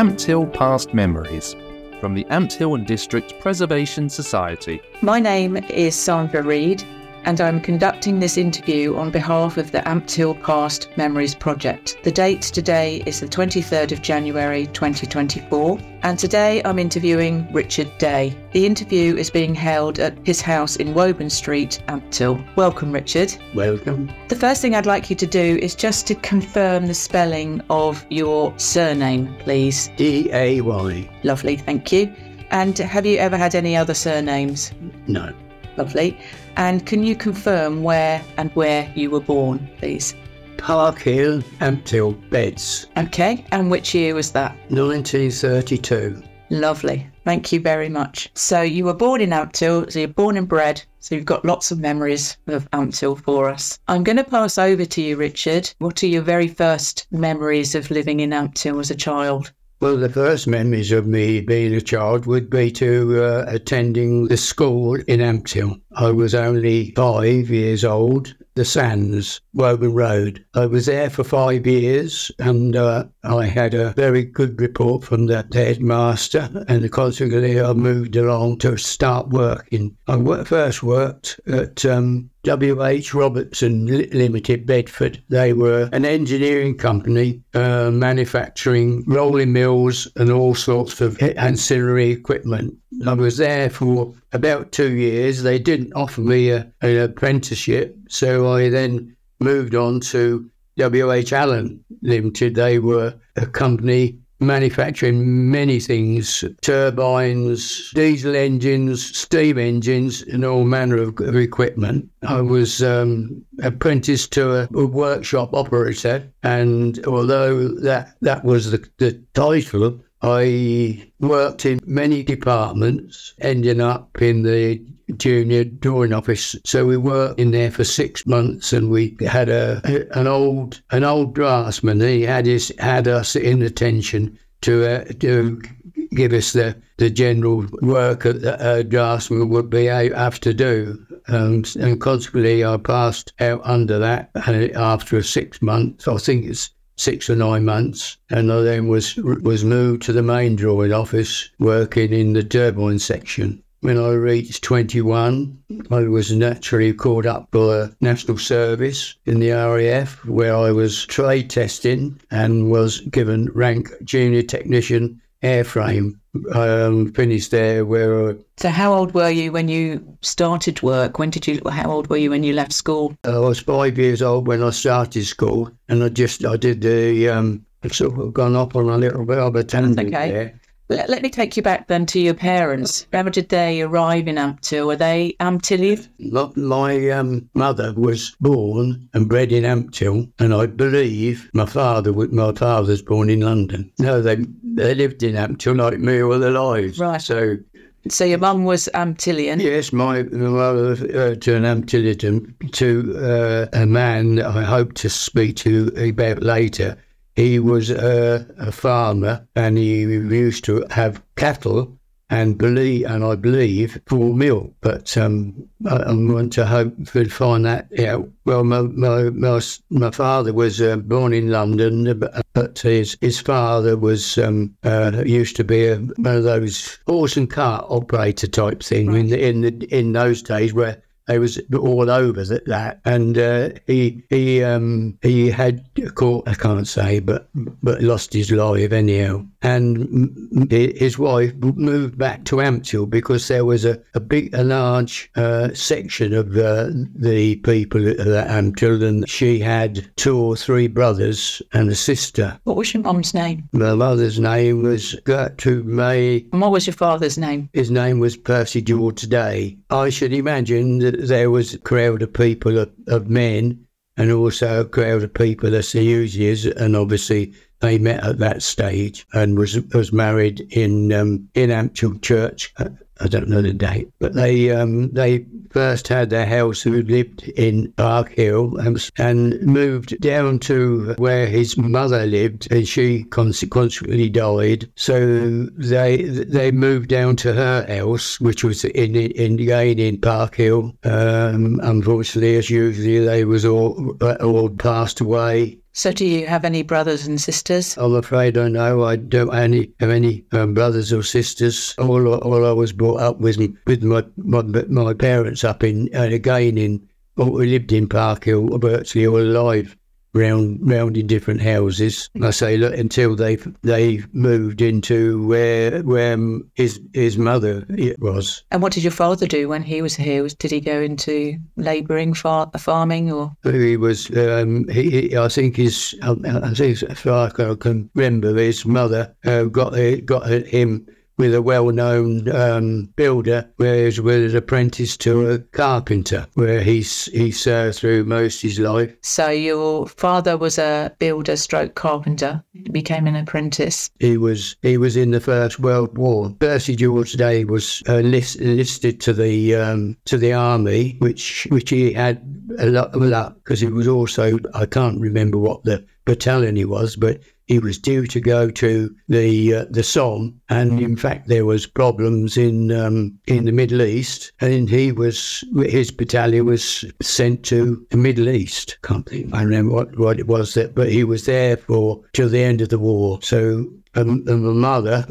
Ampthill Past Memories from the Ampthill and District Preservation Society. My name is Sandra Reid, and I'm conducting this interview on behalf of the Ampthill Past Memories Project. The date today is the 23rd of January 2024, and today I'm interviewing Richard Day. The interview is being held at his house in Woburn Street, Ampthill. Welcome, Richard. Welcome. The first thing I'd like you to do is just to confirm the spelling of your surname, please. D A Y. Lovely, thank you. And have you ever had any other surnames? No. Lovely. And can you confirm where and where you were born, please? Park Hill, Ampthill, Beds, Okay. And which year was that? 1932. Lovely. Thank you very much. So you were born in Ampthill, so you're born and bred, so you've got lots of memories of Ampthill for us. I'm going to pass over to you, Richard. What are your very first memories of living in Ampthill as a child? Well, the first memories of me being a child would be to uh, attending the school in Ampthill. I was only five years old, the Sands, Woburn Road. I was there for five years and uh, I had a very good report from the headmaster and consequently I moved along to start working. I first worked at um, W.H. Robertson Limited, Bedford. They were an engineering company uh, manufacturing rolling mills and all sorts of ancillary equipment. I was there for about two years. They didn't offer me a, an apprenticeship, so I then moved on to W.H. Allen Limited. They were a company manufacturing many things turbines, diesel engines, steam engines, and all manner of, equipment. I was um, apprenticed to a, a workshop operator, and although that, that was the, the title, I worked in many departments, ending up in the junior drawing office. So we worked in there for six months, and we had a an old an old draftsman. He had his had us in attention to uh, to give us the the general work that a draftsman would be have to do. Um, and consequently, I passed out under that and after six months. I think it's six or nine months, and I then was was moved to the main drawing office, working in the turbine section. When I reached 21, I was naturally called up for national service in the RAF, where I was trade testing and was given rank junior technician airframe. Um, finished there where I So how old were you when you started work? When did you how old were you when you left school? I was five years old when I started school, and I just I did the um sort of gone up on a little bit of a tangent okay. there. Let, let me take you back then to your parents. How did they arrive in Ampthill? Were they Ampthillian? My um, mother was born and bred in Ampthill, and I believe my father wa- my father was born in London. No, they they lived in Ampthill like me all their lives. Right. So So your mum was Ampthillian. yes, my my mother uh, to an Ampthillian to uh, a man that I hope to speak to about later. He was uh, a farmer, and he used to have cattle and believe, and I believe for milk. But um, I, I want to hope to find that out. Well, my my my, my father was uh, born in London, but, his his father was um, uh, used to be a, one of those horse and cart operator type thing in the, in the in those days where they was all over that, that. and uh, he he um he had caught I can't say but but lost his life anyhow and his wife moved back to Ampthill because there was a, a big a large uh, section of uh, the people at Ampthill and she had two or three brothers and a sister What was your mum's name? my mother's name was Gertrude May And what was your father's name? his name was Percy George Day. I should imagine that there was a crowd of people, of, of men, and also a crowd of people as the usuals, and obviously they met at that stage and was was married in um, in Ampthill Church. I don't know the date, but they um, they first had their house who lived in Park Hill and, and moved down to where his mother lived, and she consequently died. So they they moved down to her house, which was in in again in Park Hill. Um, unfortunately, as usually, they was all all passed away. So, do you have any brothers and sisters? I'm afraid I know I don't any, have any um, brothers or sisters. All, all I was brought up with with my my, my parents up in and again in well, we lived in Park Hill virtually all alive round round in different houses. I say look until they they moved into where where his his mother was. And what did your father do when he was here? Did he go into labouring, far, farming, or he was? Um, he, he, I think his I think if I can remember, his mother uh, got got him with a well-known um, builder, where he was apprenticed to a carpenter, where he's he served through most of his life. So your father was a builder, stroke carpenter, became an apprentice. He was he was in the First World War. Percy George Day was enlisted to the um, to the army, which which he had a lot of luck because he was also I can't remember what the battalion he was, but he was due to go to the uh, the Somme, and in fact there was problems in um, in the Middle East, and he was his battalion was sent to the Middle East. Can't think I remember what, what it was that, but he was there for till the end of the war. So um, and my mother,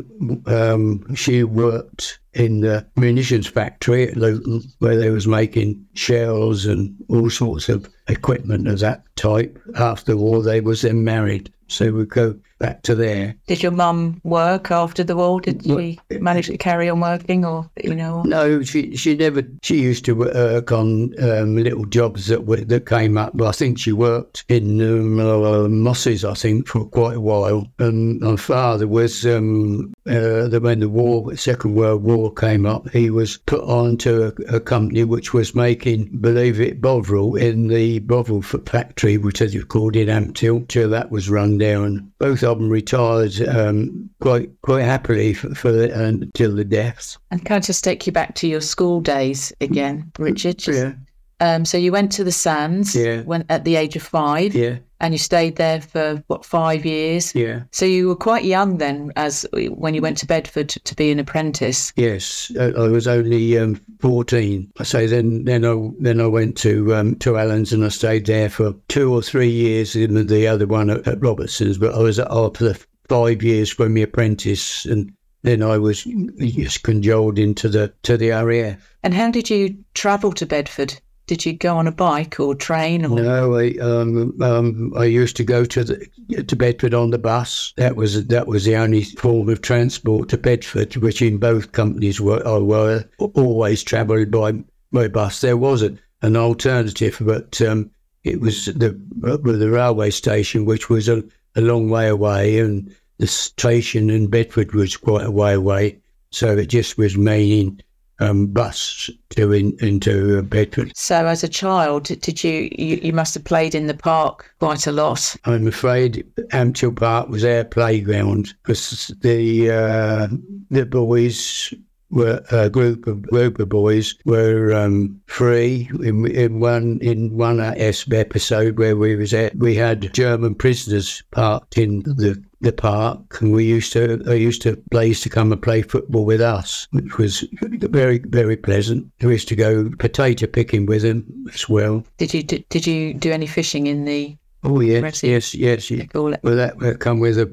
um, she worked in the munitions factory at Luton, where they was making shells and all sorts of equipment of that type. After the war, they was then married. So we go back to there. Did your mum work after the war? Did she manage to carry on working, or you know? No, she she never. She used to work on um, little jobs that were, that came up. But I think she worked in um, uh, Mosses, I think, for quite a while. And my father was um, uh, when the war, Second World War came up, he was put on to a, a company which was making, believe it, Bovril in the Bovril factory, which is called in Ampthill, till that was run down. Both them retired um, quite quite happily for, for the, uh, until the deaths. And can I just take you back to your school days again, Richard? Just, yeah. Um, so you went to the Sands yeah. when at the age of five. Yeah and you stayed there for what five years yeah so you were quite young then as when you went to bedford to, to be an apprentice yes i was only um, 14 i say then then i then i went to um, to Allens and i stayed there for two or three years in the other one at, at robertson's but i was after five years for my apprentice and then I was just cajoled into the to the RAF. And how did you travel to Bedford? Did you go on a bike or train? Or? No, I um, um, I used to go to the, to Bedford on the bus. That was that was the only form of transport to Bedford, which in both companies were, were always travelled by by bus. There wasn't an alternative, but um, it was the the railway station, which was a, a long way away, and the station in Bedford was quite a way away. So it just was meaning um, bus to in, into Bedford. So, as a child, did you, you, you must have played in the park quite a lot? I'm afraid Ampthill Park was our playground because the uh, the boys were a group of group of boys were um, free in, in one in one episode where we was at we had German prisoners parked in the the park and we used to they used to players to come and play football with us which was very very pleasant. We used to go potato picking with them as well. Did you did, did you do any fishing in the oh yes yes yes, yes. well that would come with a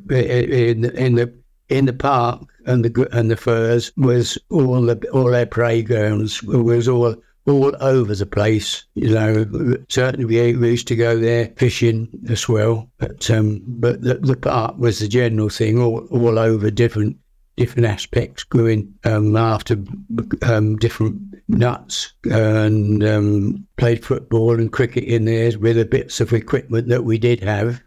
in the, in the in the park and the and the firs was all the all our playgrounds was all all over the place. You know, certainly we, used to go there fishing as well, but um, but the, the park was the general thing, all all over different different aspects, going um, after um, different nuts and um, played football and cricket in there with the bits of equipment that we did have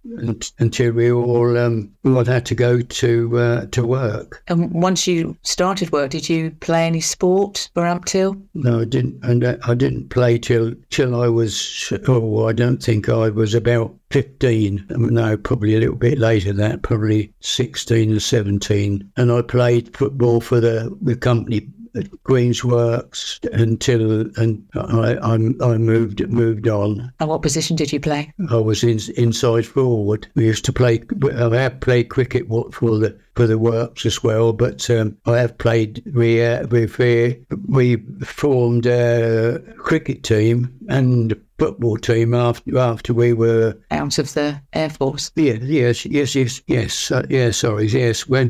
until we all um, all had to go to uh, to work. And once you started work, did you play any sport for Ampthill? No, I didn't. And I didn't play till till I was. Oh, I don't think I was about 15. No, probably a little bit later than that, probably 16 or 17. And I played football for the, the company at Queen's Works until and I, I I moved moved on. And what position did you play? I was in, inside forward. We used to play. I have played cricket for the for the works as well, but um, I have played. We uh, we we formed a cricket team and football team after after we were out of the air force. Yeah, yes, yes, yes, yes, uh, yeah. Sorry, yes. When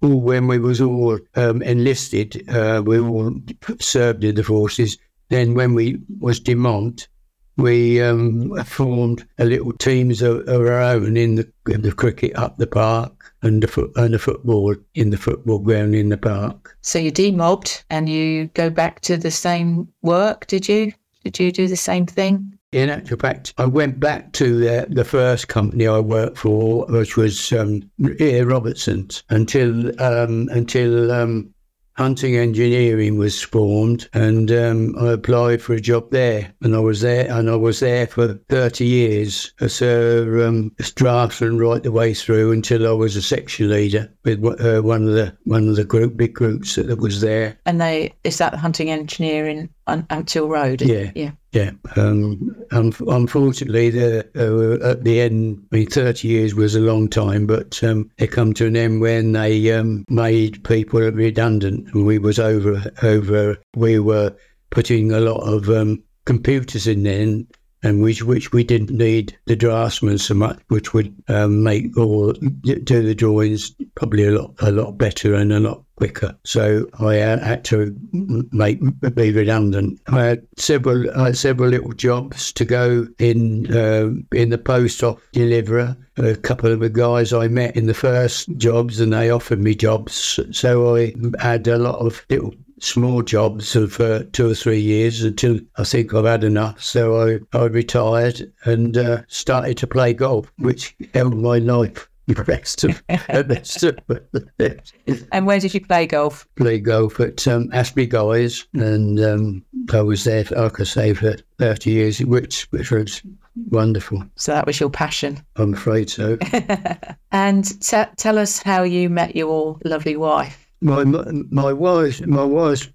when we was all um, enlisted, uh, we all served in the forces. Then when we was demont, we um, formed a little teams of, of, our own in the, in the cricket up the park and and the football in the football ground in the park. So you demobbed and you go back to the same work, did you? Did you do the same thing? In actual fact, I went back to the, the first company I worked for, which was um, Robertson's, until um, until um, hunting engineering was formed, and um, I applied for a job there, and I was there, and I was there for thirty years as a, um, draftsman right the way through until I was a section leader with uh, one of the one of the group big groups that was there. And they is that hunting engineering on Road? Yeah, yeah. Yeah, um, un- unfortunately, the, uh, at the end, I mean, 30 years was a long time, but um, it come to an end when they um, made people redundant, and we was over over. We were putting a lot of um, computers in then, and which which we didn't need the draftsman so much, which would um, make or do the drawings probably a lot a lot better and a lot quicker. So I had to make be redundant. I had several I had several little jobs to go in uh, in the post office deliverer. A couple of the guys I met in the first jobs, and they offered me jobs. So I had a lot of little small jobs for uh, two or three years until I think I've had enough. So I, I retired and uh, started to play golf, which held my life. The rest of, and where did you play golf? Play golf at um, Aspley Guise, and um, I was there, for, like I say, for 30 years, which, which was wonderful. So that was your passion? I'm afraid so. and t- tell us how you met your lovely wife my my wife's my wife's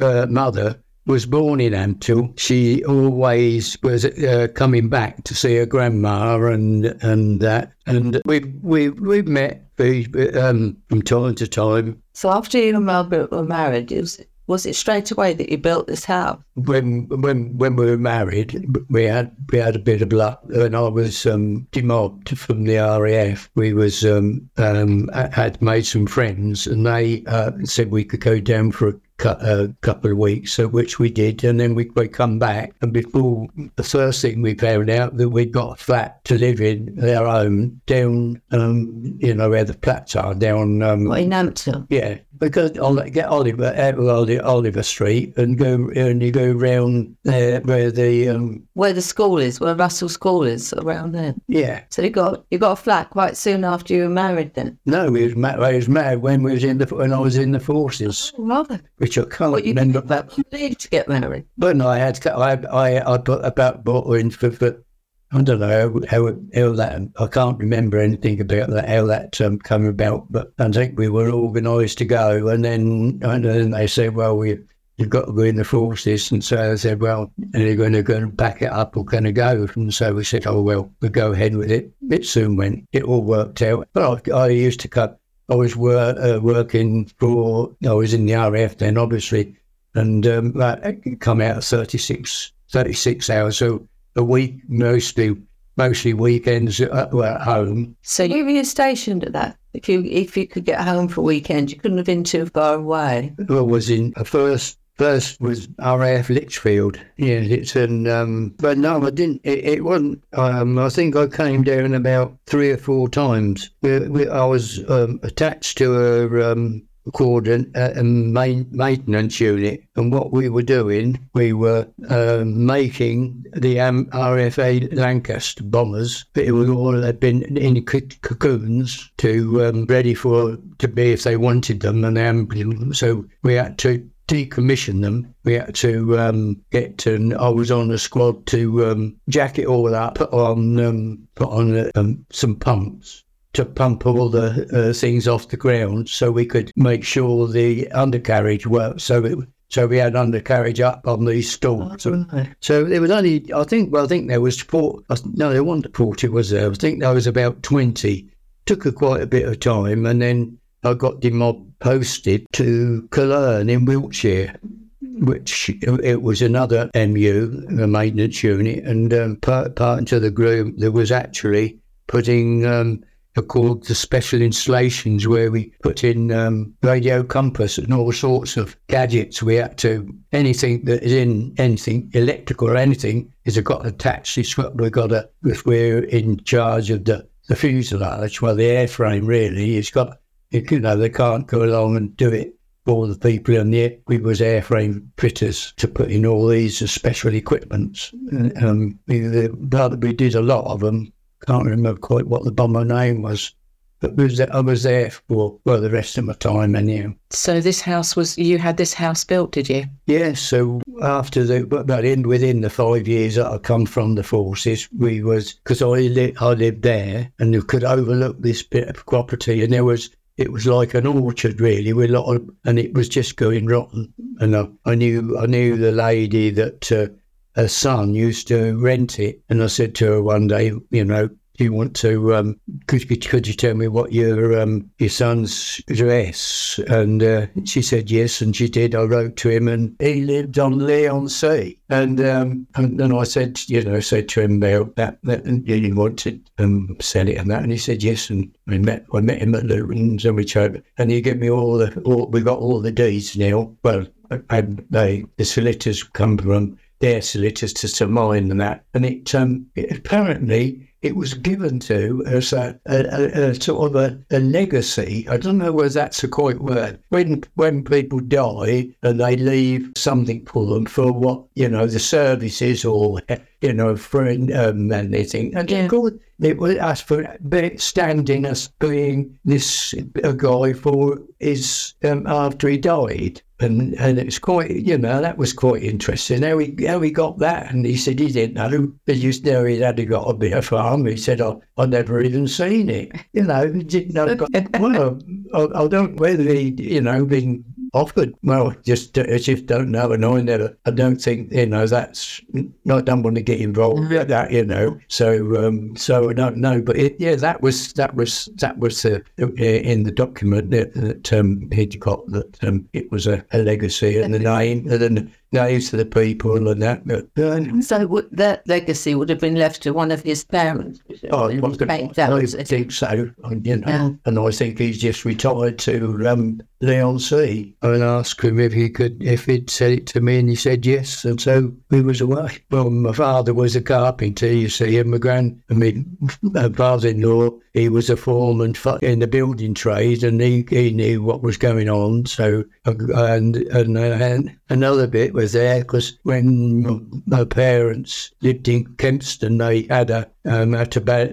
uh, mother was born in Ampthill. She always was uh, coming back to see her grandma and and that. And we we we met um, from time to time. So after you and Margaret were married, was was it straight away that you built this house? When when when we were married, we had we had a bit of luck. When I was um, demobbed from the RAF, we was um, um, had made some friends, and they uh, said we could go down for a a couple of weeks, so which we did, and then we we come back. And before the first thing we found out that we'd got a flat to live in, our own, down, um, you know, where the flats are, down. Um, what, in Ampthill? Yeah, because get Oliver out of Oliver Street and go and you go round there where the um, where the school is, where Russell School is, around there. Yeah. So you got you got a flat quite soon after you were married, then? No, we was, ma- I was married when we was in the when I was in the forces. Oh, rather which I can't what, you remember. About leave to get married. But no, I had I I I put about bought in for, for I don't know how, how that I can't remember anything about that how that um, came about. But I think we were organised to go, and then and then they said, well, we you've got to go in the forces. And so I said, well, are you going to go and back it up or going to go? And so we said, oh, well, we'll go ahead with it. It soon went. It all worked out. But I, I used to cut I was wor- uh, working for, I was in the RAF then, obviously, and um, that come out of 36, 36 hours, so a week, mostly mostly weekends at, at home. So you were stationed at that? If you if you could get home for a weekend, you couldn't have been too far away. I was in a first First was RAF Lichfield. Yeah, it's in, um, but no, I didn't. It, it wasn't. Um, I think I came down about three or four times. We, we, I was um, attached to a um, called a, a main, maintenance unit, and what we were doing, we were uh, making the um, RFA Lancaster bombers. It was all had been in cocoons to um, ready for to be if they wanted them, and um, so we had to decommission them. We had to um, get, and I was on a squad to um, jack it all up, put on um, put on um, some pumps to pump all the uh, things off the ground so we could make sure the undercarriage worked. So it, so we had undercarriage up on these stalls. Oh, right. So there was only, I think, well, I think there was four. No, there wasn't forty, was there? I think there was about twenty. Took a quite a bit of time, and then I got demob posted to Colerne in Wiltshire, which it was another MU, a maintenance unit, and um, part, part of the group that was actually putting. Um, called the special installations where we put in um, radio compass and all sorts of gadgets. We had to anything that is in anything electrical or anything is got attached. It's got we got a if we're in charge of the the fuselage, well the airframe really. It's got you know they can't go along and do it for the people in the we was airframe fitters to put in all these special equipments. Um, we, we did a lot of them can't remember quite what the bomber name was, but was I was there for well the rest of my time anyhow. So this house was you had this house built, did you? Yes. So after the but in within the five years that I come from the forces, we was because I li- I lived there and you could overlook this bit of property, and there was it was like an orchard really with a lot of, and it was just going rotten. And I, I knew I knew the lady that. Uh, her son used to rent it. And I said to her one day, you know, do you want to? Um, could you could you tell me what your um, your son's address? And uh, she said yes, and she did. I wrote to him, and he lived on Leigh-on-Sea. And um, and then I said, you know, said to him about that that you wanted um sell it and that, and he said yes. And we met I met him at Luton's, and we chatted, and he gave me all the all, we got all the deeds now. Well, and they the solicitors come from their solicitors to mine and that, and it um it, apparently it was given to as a, a, a, a sort of a, a, legacy. I don't know whether that's a quite word. When when people die and they leave something for them for what you know the services or you know for um, anything, and yeah. called, it was us for standing as being this a guy for his um, after he died and and was quite you know that was quite interesting how he how he got that and he said he didn't know he used to know he had got a bit of farm he said I I never even seen it you know he didn't know well I, I don't whether he you know been offered. Well, just I just don't know, and I never. I don't think you know that's. I don't want to get involved with that, you know. So, um, so I don't know, but it, yeah, that was that was that was uh, in the document that, that um, he'd got that um, it was a, a legacy and the name and then names to the people and that. But, uh, so would, that legacy would have been left to one of his parents. Oh, I, I think so. You know, yeah. and I think he's just retired to um, Leigh-on-Sea. And asked him if he could, if he'd said it to me, and he said yes. And so we was away. Well, my father was a carpenter, you see, and my grand, I mean, my father-in-law, he was a foreman in the building trade, and he, he knew what was going on. So, and and, and another bit was there because when my parents lived in Kempston, they had a um,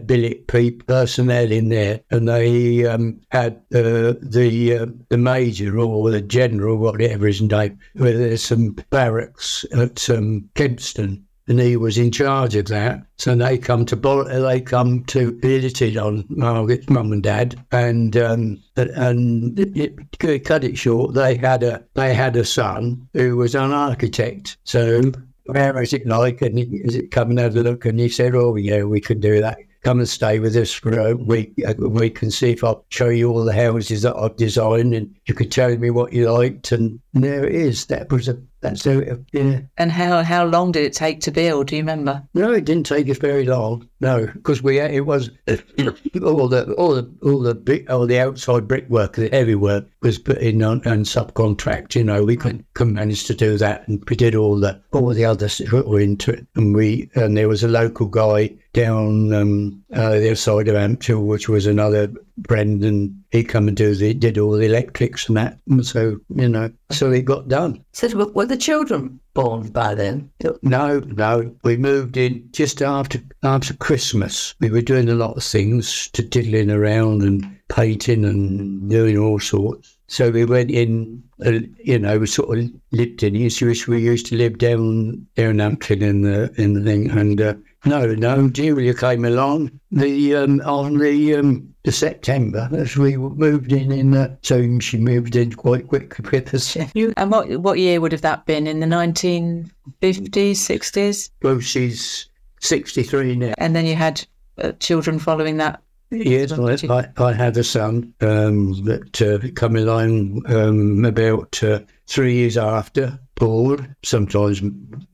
billet personnel in there, and they um, had uh, the uh, the major or the general, whatever his name, where there's some barracks at um, Kempston, and he was in charge of that. So they come to they come to visit it on Margaret's mum and dad, and um, and it, it, cut it short. They had a they had a son who was an architect. So where is it like? And is it coming out a look? And he said, "Oh yeah, we can do that." come and stay with us for a week, a week and see if I'll show you all the houses that I've designed and you can tell me what you liked. And there it is. That was a that's so yeah. And how how long did it take to build? Do you remember? No, it didn't take us very long. No, because we it was all the all the all the big all the outside brickwork, the heavy work was put in on and subcontract. You know, we couldn't, couldn't manage to do that, and we did all the all the others that were into it. And we and there was a local guy down um, uh, the other side of Ampthill, which was another Brendan he come and do the did all the electrics and that. And so you know, so it got done. So were the children born by then? No, no. We moved in just after after Christmas. We were doing a lot of things, to diddling around and painting and doing all sorts. So we went in, uh, you know, we sort of lived in. The issue. We used to live down down Ampthill in the in the thing, and uh, No, no, Julia came along the um, on the um, the September as we moved in in uh, so she moved in quite quickly with us. You, and what what year would have that been? In the 1950s, 60s? Well, she's sixty three now. And then you had uh, children following that. Yes, I, I, I had a son um, that uh, come along um, about uh, three years after. Paul. Sometimes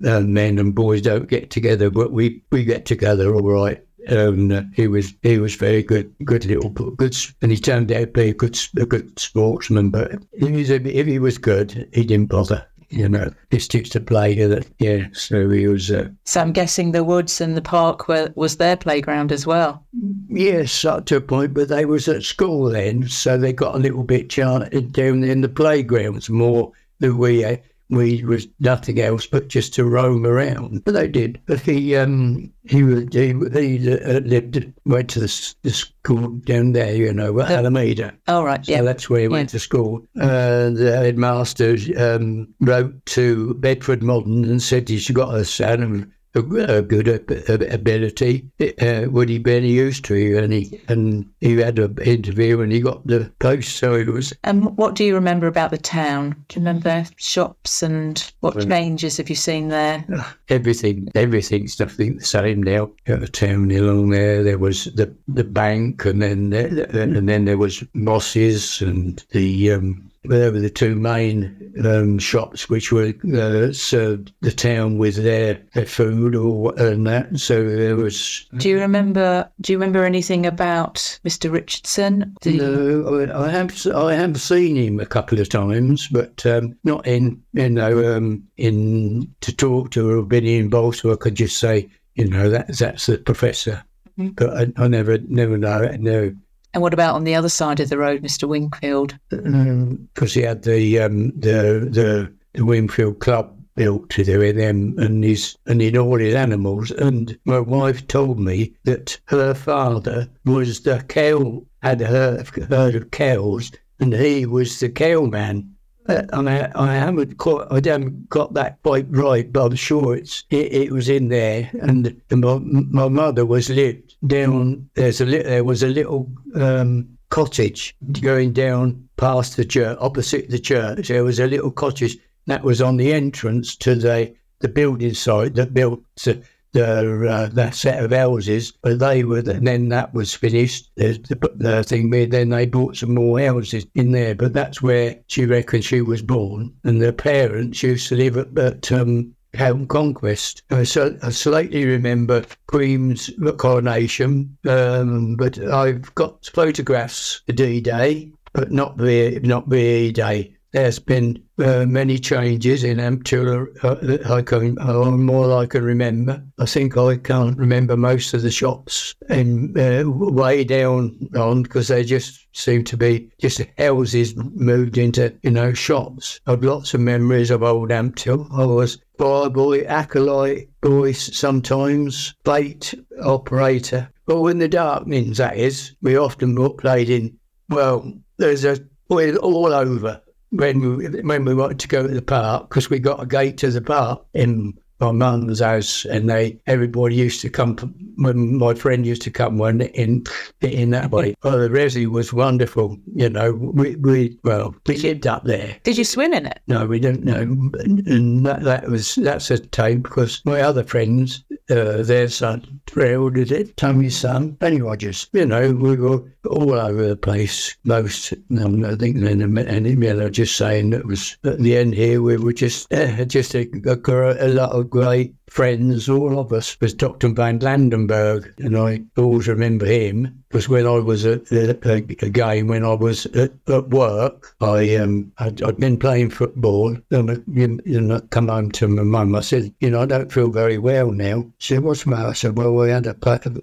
uh, men and boys don't get together, but we, we get together all right. Um, uh, he was he was very good, good little good, and he turned out to be a good a good sportsman. But if he was, if he was good, he didn't bother. You know, it's just a play that yeah. So he was. Uh, So I'm guessing the woods and the park were, was their playground as well. Yes, up to a point, but they was at school then, so they got a little bit down in the playgrounds more than we had. We was nothing else but just to roam around. But they did. But he um he was he, he uh, lived went to the, the school down there, you know, at Alameda. All right, So yeah. that's where he went Yeah. to school. Uh, the headmaster um, wrote to Bedford Modern and said he's got a son a, a good ab- ab- ability. Uh, would he be any use to you? And he and he had an interview and he got the post. So it was And what do you remember about the town? Do you remember shops and what changes have you seen there? everything. Everything's nothing the same now. At the town along there, there was the the bank, and then there, and then there was mosses and the. Um, they were the two main um, shops which were uh, served the town with their, their food or and that. So there was Do you remember? Do you remember anything about Mr. Richardson? No, I I have I have seen him a couple of times, but um, not in you know um, in to talk to or been involved. So I could just say you know that that's the professor, Mhm. but I, I never never know no And what about on the other side of the road, Mr. Wingfield? because he had the um, the the the Wingfield Club built to do with them and his and in all his animals. And my wife told me that her father was the cow had heard, heard of cows, and he was the cowman. Uh, and I, I haven't quite, I haven't got that quite right, but I'm sure it's it, it was in there. And my, my mother was lived down. There's a there was a little um, cottage going down past the church, opposite the church. There was a little cottage that was on the entrance to the the building site that built the the, uh, that set of houses. But they were and then that was finished. The, the, the thing made then they bought some more houses in there. But that's where she reckoned she was born, and their parents used to live at, at um, Houghton Conquest. I, so, I slightly remember Queen's coronation, um, but I've got photographs of D-Day, but not the not VE Day. There's been uh, many changes in Amptula. Uh, I can, uh, more I can remember. I think I can't remember most of the shops in uh, way down on because they just seem to be just houses moved into you know shops. I've lots of memories of old Ampthill. I was fire boy, acolyte boy sometimes, bait operator. But in the darkenings, that is, we often played in. Well, there's a we're all over when we when we wanted to go to the park because we got a gate to the park in my mum's house, and they everybody used to come when my friend used to come one in in that way. Oh, the resi was wonderful. You know, we we well we lived up there. Did you swim in it? No, we don't know, and that, that was that's a tape because my other friends, uh, their son, did it, Tommy's son, Benny Rogers. You know, we were all over the place. Most, um, I think, and and email are just saying that was at the end here we were just uh, just a, a, a lot of great friends, all of us. Was Dr. Van Landenberg, and I always remember him because when I was at a, a, a game, when I was at, at work, I um I'd, I'd been playing football, and I, you, you know, come home to my mum. I said, you know, I don't feel very well now. She said, what's the matter? I said, well, we had a,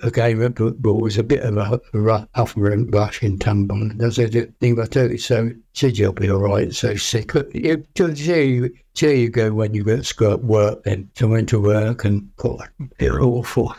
a game of football. It was a bit of a, rough, and rush in tumble. And I said, think about it. So she said, you'll be all right. So she said, "Could- you, So you go when you go to work then. So I went to work and God, they're awful.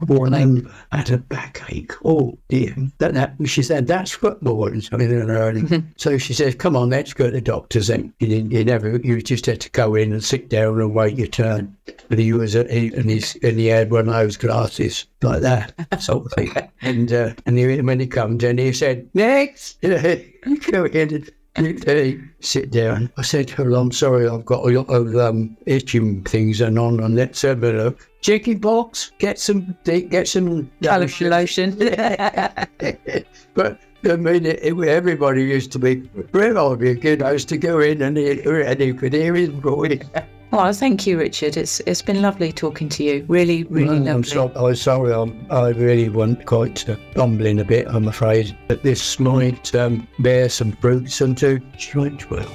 Born over. I had a backache. Oh dear. That, that, she said, that's football. And something early. so she says, come on, let's go to the doctor's And You, you never, you just had to go in and sit down and wait your turn. But he was, a, he, and, he's, and he had one of those glasses like that, sort of thing. And, uh, and he, when he comes in, he said, next. go in Hey, sit down. I said to her, I'm sorry, I've got a lot of um, itching things and on, and let's have a look. Chicken pox, get some, get some calculation. but I mean, it, it, everybody used to be real you know, used to go in and, he, and he could hear his voice. well, thank you, Richard. It's it's been lovely talking to you. Really, really I'm, lovely. so, I'm sorry, I'm, I really want quite uh, bumbling a bit, I'm afraid. But this might um, bear some fruits and to strange well.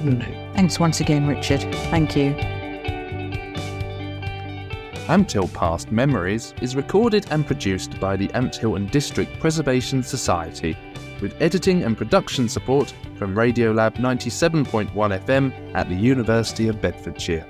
Thanks once again, Richard. Thank you. Ampthill Past Memories is recorded and produced by the Ampthill and District Preservation Society, with editing and production support from Radiolab 97.1 FM at the University of Bedfordshire.